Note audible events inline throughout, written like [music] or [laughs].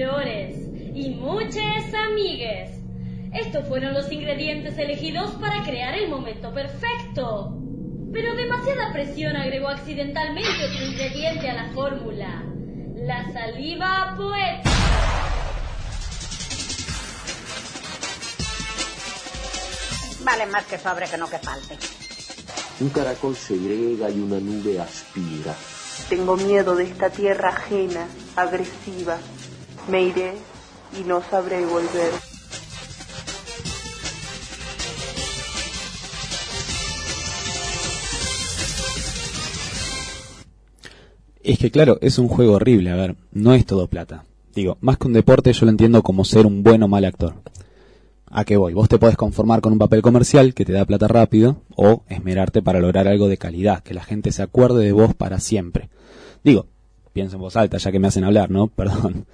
flores y muchas amigues. Estos fueron los ingredientes elegidos para crear el momento perfecto. Pero demasiada presión agregó accidentalmente otro ingrediente a la fórmula. La saliva poética. Vale más que sobre que no que falte. Un caracol segrega y una nube aspira. Tengo miedo de esta tierra ajena, agresiva. Me iré y no sabré volver. Es que claro, es un juego horrible, a ver, no es todo plata. Digo, más que un deporte yo lo entiendo como ser un buen o mal actor. ¿A qué voy? Vos te podés conformar con un papel comercial que te da plata rápido o esmerarte para lograr algo de calidad, que la gente se acuerde de vos para siempre. Digo, pienso en voz alta ya que me hacen hablar, ¿no? [laughs] Perdón.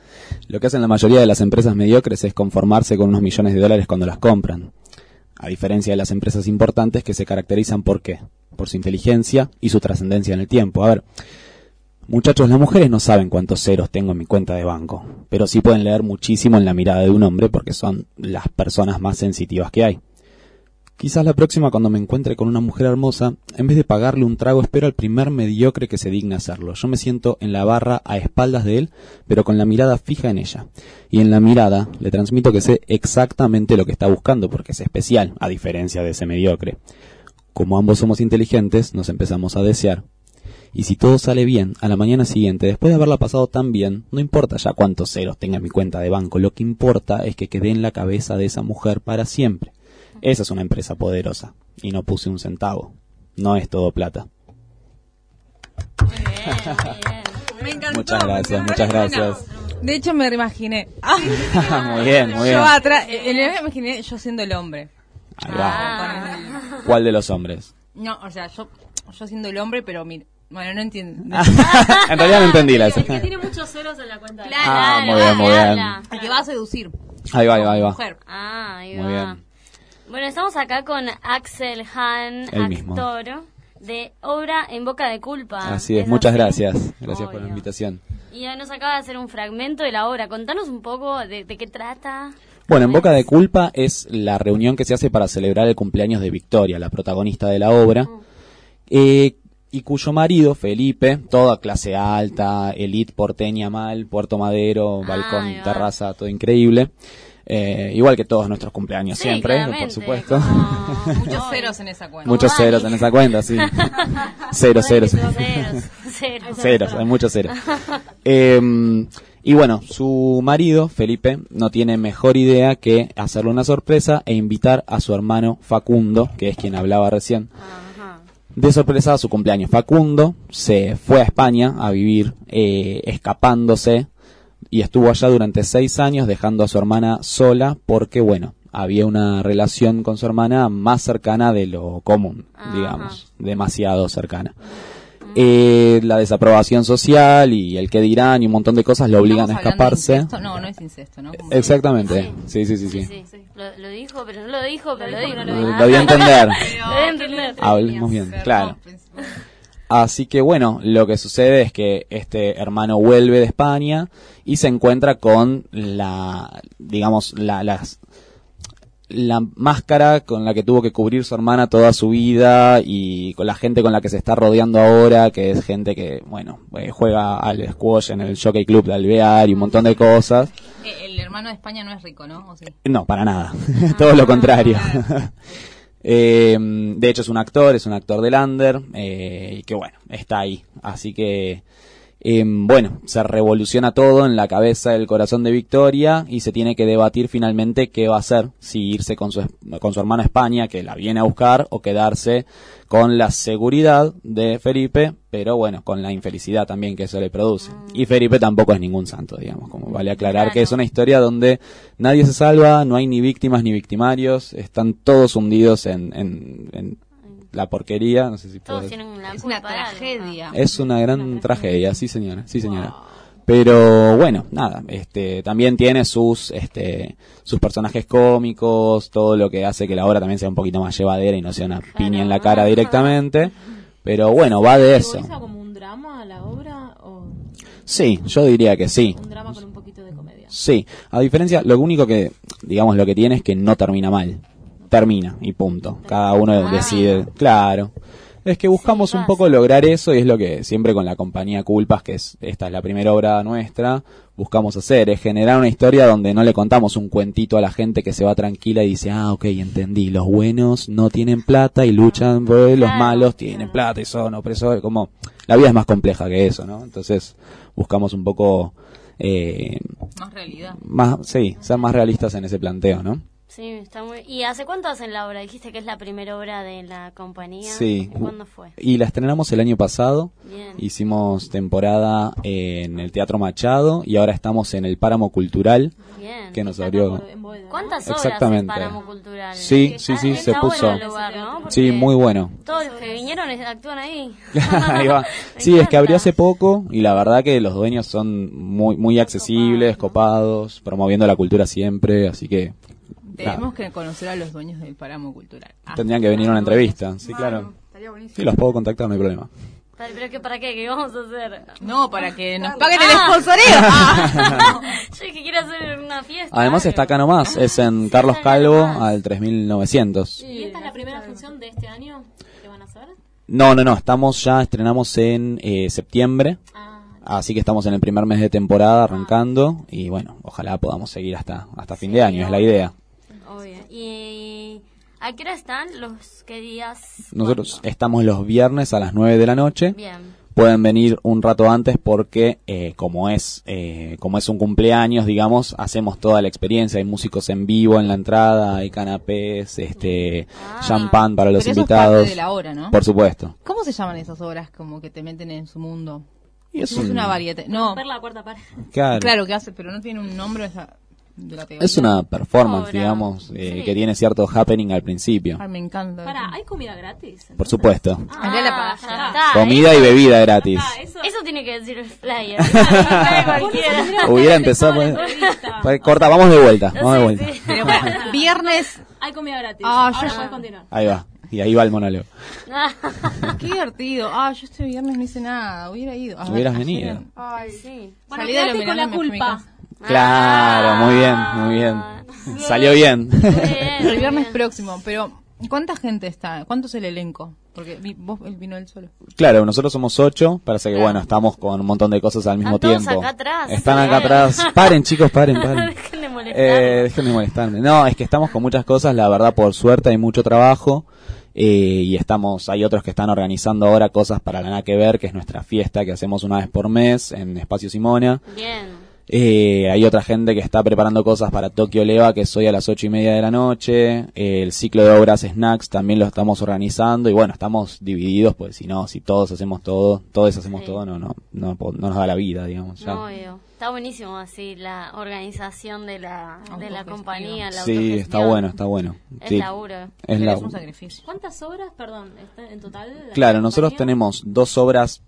Lo que hacen la mayoría de las empresas mediocres es conformarse con unos millones de dólares cuando las compran. A diferencia de las empresas importantes que se caracterizan por qué? Por su inteligencia y su trascendencia en el tiempo. A ver, Muchachos, las mujeres no saben cuántos ceros tengo en mi cuenta de banco, pero sí pueden leer muchísimo en la mirada de un hombre porque son las personas más sensitivas que hay. Quizás la próxima cuando me encuentre con una mujer hermosa, en vez de pagarle un trago espero al primer mediocre que se digne hacerlo. Yo me siento en la barra a espaldas de él, pero con la mirada fija en ella. Y en la mirada le transmito que sé exactamente lo que está buscando porque es especial, a diferencia de ese mediocre. Como ambos somos inteligentes, nos empezamos a desear y si todo sale bien, a la mañana siguiente, después de haberla pasado tan bien, no importa ya cuántos ceros tenga en mi cuenta de banco, lo que importa es que quede en la cabeza de esa mujer para siempre. Esa es una empresa poderosa. Y no puse un centavo. No es todo plata. Me encantó. Muchas gracias, muchas gracias. De hecho, me reimaginé. [laughs] muy bien, muy bien. Yo atrás, en el me imaginé yo siendo el hombre. Ahí va. Ah. ¿Cuál de los hombres? No, o sea, yo, yo siendo el hombre, pero mira, bueno, no entiendo. [laughs] en realidad no entendí la Es que escena. tiene muchos ceros en la cuenta. de- Claro, Ah, muy bien, muy bien. El que va a seducir. Ahí va, ahí va, ahí va. Mujer. Ah, ahí Muy va. bien. Bueno, estamos acá con Axel Han, El mismo. actor de Obra en Boca de Culpa. Así es, muchas así? gracias. Gracias por la invitación. Y eh, nos acaba de hacer un fragmento de la obra. Contanos un poco de, de qué trata. Bueno, en Boca de Culpa es la reunión que se hace para celebrar el cumpleaños de Victoria, la protagonista de la obra, eh, y cuyo marido, Felipe, toda clase alta, elite porteña mal, Puerto Madero, balcón, terraza, todo increíble. Eh, igual que todos nuestros cumpleaños Sí, siempre, claramente, por supuesto. como- [laughs] Muchos ceros en esa cuenta. Muchos ceros en esa cuenta, sí. [laughs] Cero, ceros. Ceros, [laughs] ceros. Ceros, hay muchos ceros. Eh, y bueno, su marido, Felipe, no tiene mejor idea que hacerle una sorpresa e invitar a su hermano Facundo, que es quien hablaba recién, Ajá. De sorpresa a su cumpleaños. Facundo se fue a España a vivir eh, escapándose y estuvo allá durante seis años dejando a su hermana sola porque, bueno, había una relación con su hermana más cercana de lo común, Ajá. digamos, demasiado cercana. Eh, la desaprobación social y el que dirán y un montón de cosas lo obligan a ¿Estamos hablando de escaparse. incesto? No, no es incesto, ¿no? Como- Exactamente, sí, sí, sí, sí. Sí, sí. Lo, lo dijo, pero no lo dijo, pero lo dijo. Lo, lo di a entender. [laughs] Lo di a entender. Hablemos bien, claro. Así que bueno, lo que sucede es que este hermano vuelve de España y se encuentra con la, digamos, la, las, la máscara con la que tuvo que cubrir su hermana toda su vida y con la gente con la que se está rodeando ahora, que es gente que, bueno, eh, juega al squash en el Jockey Club de Alvear y un montón de cosas. Eh, El hermano de España no es rico, ¿no? ¿O sí? No, para nada. [laughs] Todo lo contrario. [laughs] [laughs] Eh, de hecho es un actor, es un actor de Lander, eh, y que bueno, está ahí. Así que, eh, bueno, se revoluciona todo en la cabeza del corazón de Victoria y se tiene que debatir finalmente qué va a hacer, si irse con su, con su hermana a España, que la viene a buscar, o quedarse con la seguridad de Felipe, pero bueno, con la infelicidad también que eso le produce. Y Felipe tampoco es ningún santo, digamos, como vale aclarar que es una historia donde nadie se salva, no hay ni víctimas ni victimarios, están todos hundidos en, en, en la porquería, no sé si Todos tienen la Es una tragedia. Es una gran tragedia, sí señora, sí señora. Pero bueno, nada, este también tiene sus este sus personajes cómicos, todo lo que hace que la obra también sea un poquito más llevadera y no sea una piña en la cara directamente, pero bueno, va de eso. ¿Categoriza como un drama la obra o Sí, yo diría que sí. un drama con un poquito de comedia? Sí, a diferencia, lo único que, digamos, lo que tiene es que no termina mal. Termina y punto. Cada uno Ah. decide. Claro. Es que buscamos un poco lograr eso y es lo que siempre con la compañía Culpas, que es esta es la primera obra nuestra, buscamos hacer, es generar una historia donde no le contamos un cuentito a la gente que se va tranquila y dice, ah, ok, entendí, los buenos no tienen plata y luchan por los malos tienen plata y son opresores, como la vida es más compleja que eso, ¿no? Entonces buscamos un poco eh, Más realidad. más, sí, ser más realistas en ese planteo, ¿no? Sí, está muy... ¿Y hace cuánto hacen la obra? Dijiste que es la primera obra de la compañía. Sí. ¿Y ¿Cuándo fue? Y la estrenamos el año pasado. Bien. Hicimos temporada en el Teatro Machado y ahora estamos en el Páramo Cultural Bien. que nos abrió. ¿Cuántas obras Exactamente. en Páramo Cultural? Sí, Que sí, está- sí, está se puso. el lugar, ¿no? Porque Sí, muy bueno. Todos los que vinieron actúan ahí. [laughs] Ahí va. [laughs] Sí, es que abrió hace poco y la verdad que los dueños son muy muy accesibles, copados, promoviendo la cultura siempre, así que Tenemos que conocer a los dueños del Páramo Cultural. Ah, tendrían que venir a una entrevista. Sí, claro. estaría buenísimo. Sí, los puedo contactar, no hay problema. Pero que para qué, ¿qué vamos a hacer? No, para que nos paguen el Ah. sponsoreo. Ah. [laughs] [laughs] Yo que quiero hacer una fiesta. Además está acá nomás, es en Carlos Calvo al 3900. ¿Y esta es la primera función de este año que van a hacer? No, no, no, estamos ya, estrenamos en eh, septiembre, Ah, así que estamos en el primer mes de temporada arrancando y bueno, ojalá podamos seguir hasta, hasta fin de año, es la idea. Obvio. ¿Y a qué hora están los qué días? Nosotros estamos los viernes a las 9 de la noche. Bien. Pueden venir un rato antes porque eh, como es eh, como es un cumpleaños, digamos, hacemos toda la experiencia. Hay músicos en vivo en la entrada, hay canapés, este, Ah. champán para los Pero eso es invitados. parte de la hora, ¿no? Por supuesto. ¿Cómo se llaman esas obras como que te meten en su mundo? Y es es un- una variedad. No, ver la cuarta. Claro. claro que hace, pero no tiene un nombre esa- de la teoría. Es una performance, digamos, eh, Sí. que tiene cierto happening al principio. Ay, me encanta. Para, ¿hay comida gratis? Por supuesto. Ah, está. Comida y bebida gratis. Ah, eso. Eso tiene que decir el flyer. [laughs] [laughs] Hubiera empezado. Pues- [laughs] pues, corta, vamos de vuelta. Vamos de Sí, vuelta. sí. Pero para, viernes. Hay comida gratis. Ah, Ahora yo- continuar. Ahí va. Y ahí va el monólogo. Qué divertido. Ah, yo este viernes no hice nada. Hubiera ido. Ah, Hubieras venido. Ay, Sí. Bueno, Salí de con la culpa. Claro, muy bien, muy bien. Salió bien. El viernes bien. próximo, pero ¿cuánta gente está? ¿Cuánto es el elenco? Porque vi- vos él vino él solo. Claro, nosotros somos ocho, parece que Claro. bueno, estamos con un montón de cosas al mismo Están todos tiempo. acá atrás. Están acá atrás. Paren, chicos, paren, paren. [laughs] Dejen de molestar. Eh, molestarme. No, es que estamos con muchas cosas, la verdad, por suerte hay mucho trabajo. eh, y estamos, hay otros que están organizando ahora cosas para la nada que ver, que es nuestra fiesta que hacemos una vez por mes en Espacio Simona. Bien. Eh, hay otra gente que está preparando cosas para Tokio Leva, que es hoy a las ocho y media de la noche. Eh, el ciclo de obras Snacks también lo estamos organizando. Y bueno, estamos divididos, pues si no, si todos hacemos todo, todos hacemos Sí. todo, no, no, no, nos da la vida, digamos. ya. No. Está buenísimo así la organización de la, de la compañía. La sí, está bueno, está bueno. Es Sí, laburo. es Pero la- es un sacrificio. ¿Cuántas obras, perdón, en total? la Claro, nosotros compañía? tenemos dos obras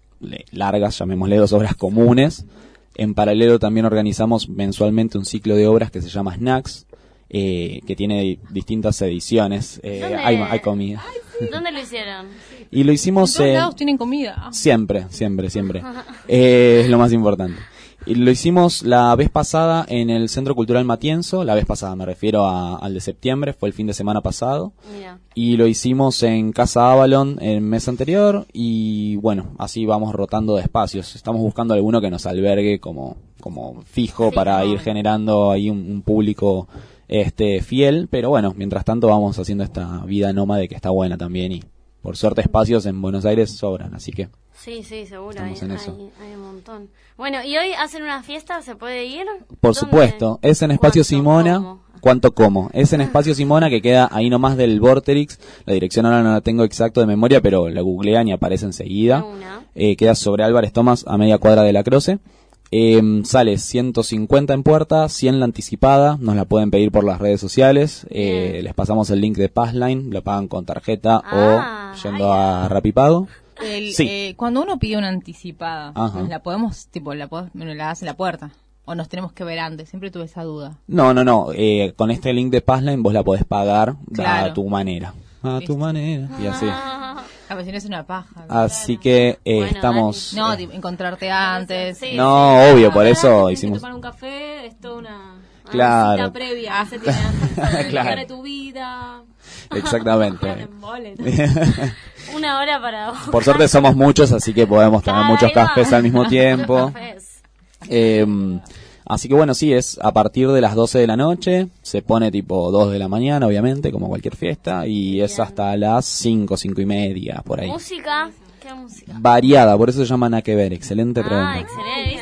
largas, llamémosle dos obras comunes. En paralelo también organizamos mensualmente un ciclo de obras que se llama Snacks, eh, que tiene di- distintas ediciones. Eh, ¿Dónde? hay, hay comida. ¿Dónde lo hicieron? Y lo En hicimos todos en- lados tienen comida. Siempre, siempre, siempre. Eh, es lo más importante. Y lo hicimos la vez pasada en el Centro Cultural Matienzo, la vez pasada me refiero a- al de septiembre, fue el fin de semana pasado. Mira. Y lo hicimos en Casa Avalon el mes anterior y bueno, así vamos rotando de espacios. Estamos buscando alguno que nos albergue como, como fijo para ir generando ahí un, un público este fiel, pero bueno, mientras tanto vamos haciendo esta vida nómade que está buena también y por suerte espacios en Buenos Aires sobran, así que Sí, sí, seguro. Estamos hay, en eso. hay- hay un montón. Bueno, ¿y hoy hacen una fiesta? ¿Se puede ir? por ¿Dónde? supuesto, es en Espacio. Simona. ¿Cómo? ¿Cuánto como? Es en Espacio Simona que queda ahí nomás del Vorterix. La dirección ahora no la tengo exacto de memoria, pero la googlean y aparece enseguida. Eh, queda sobre Álvarez Tomás a media cuadra de la Croce. Eh, sale 150 en puerta, 100 la anticipada, nos la pueden pedir por las redes sociales, eh, les pasamos el link de Passline, lo pagan con tarjeta Ah, o yendo a Rapipago. el- Sí. eh, cuando uno pide una anticipada, Ajá. ¿nos la podemos, tipo, la, la hace en la puerta? ¿O nos tenemos que ver antes? Siempre tuve esa duda. No, no, no, eh, con este link de Passline vos la podés pagar Claro. a tu manera. A tu manera. Y así. A veces es una paja. Así que eh, Bueno, estamos... No, eh, encontrarte antes. Sí. no, obvio, por eso hicimos... tomar un café, es toda una, Claro. cita previa que se tiene antes. [laughs] Claro. De tu vida. [laughs] Exactamente. [laughs] Una hora para... Por suerte somos muchos, así que podemos tener Claro, muchos cafés al mismo tiempo. Muchos cafés. Eh, así que bueno, sí, es a partir de las 12 de la noche, se pone tipo 2 de la mañana, obviamente, como cualquier fiesta, y es hasta las 5, 5 y media, por ahí. Música. ¿Qué música? Variada, por eso se llama Nada que ver, excelente Ah, pregunta. excelente,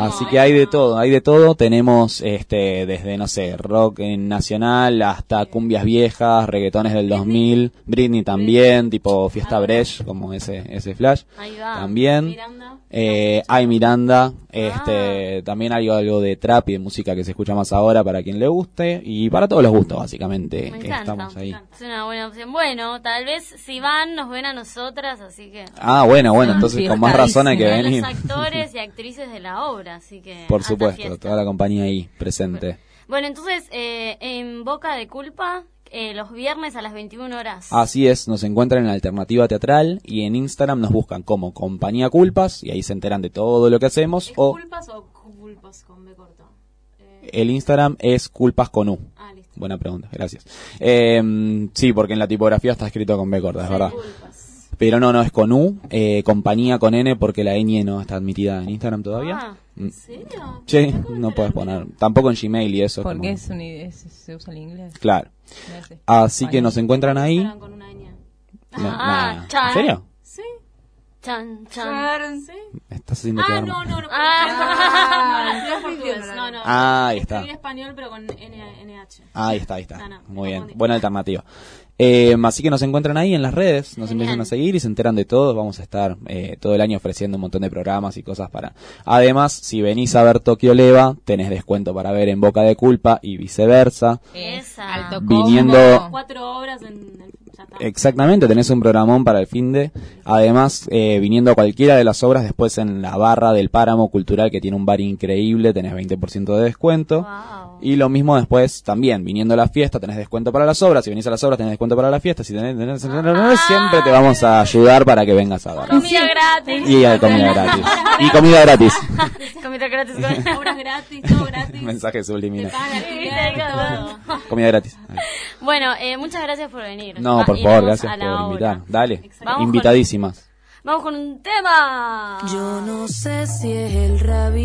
Así que hay de todo, hay de todo. Tenemos este desde, no sé, rock nacional hasta cumbias viejas, reggaetones del 2000, Britney también, tipo Fiesta Bresh, como ese ese flash. Ahí va. También. Miranda. Eh, hay Miranda, este, también hay algo de trap y de música que se escucha más ahora para quien le guste y para todos los gustos básicamente Me encanta, estamos me ahí. encanta. Es una buena opción. Bueno, tal vez si van, nos ven a nosotras, así que... Ah, bueno, bueno, entonces Sí, con más razón hay que venir. los actores y [laughs] actrices de la obra, así que... Por supuesto, fiesta. toda la compañía ahí presente. Bueno, entonces, eh, en Boca de Culpa, eh, los viernes a las 21 horas. Así es, nos encuentran en Alternativa Teatral y en Instagram nos buscan como Compañía Culpas y ahí se enteran de todo lo que hacemos ¿Es o culpas o culpas con B corta? Eh, el Instagram es Culpas con U. ah, listo. Buena pregunta, gracias. Eh, sí, porque en la tipografía está escrito con B corta, es verdad. Culpas. Pero no, no, es con U, eh, compañía con N porque la ñ no está admitida en Instagram todavía. Ah. ¿En serio? Sí, no puedes poner, tampoco en Gmail y eso. Porque como- es un, es- se usa el inglés. Claro. Así que nos encuentran ahí. Con una. No, Ah, chan. ¿En serio? Sí. chan, chan. ¿Sí? Estás haciendo Ah, no, no, no. Ah. no, no, no, portugués. no, no. Ah, ahí está. Escribí español, pero con N- NH. Ahí está, ahí está. No, no, Muy bien, buena alternativa. Eh, así que nos encuentran ahí en las redes, nos Genial. empiezan a seguir y se enteran de todo. Vamos a estar eh, todo el año ofreciendo un montón de programas y cosas para. Además, si venís a ver Tokio Leva, tenés descuento para ver en Boca de Culpa y viceversa. Esa. Alto Viniendo-. Cuatro horas en el. Exactamente, tenés un programón para el fin de. Además, eh, viniendo a cualquiera de las obras, después en la barra del Páramo Cultural, que tiene un bar increíble, tenés 20% de descuento. Wow. Y lo mismo después también, viniendo a la fiesta, tenés descuento para las obras. Si venís a las obras, tenés descuento para la fiesta. Si tenés, tenés- siempre te vamos a ayudar para que vengas a ver. Comida gratis. Y hay comida gratis. [laughs] Y comida gratis. [laughs] Comida gratis. comida- [laughs] Obras gratis, todo gratis. Mensaje subliminal. Comida gratis. Bueno, eh, muchas gracias por venir. No, Va- por favor, gracias por obra. invitar. Dale. Vamos Invitadísimas. Vamos con un tema. Yo no sé si es el rabi.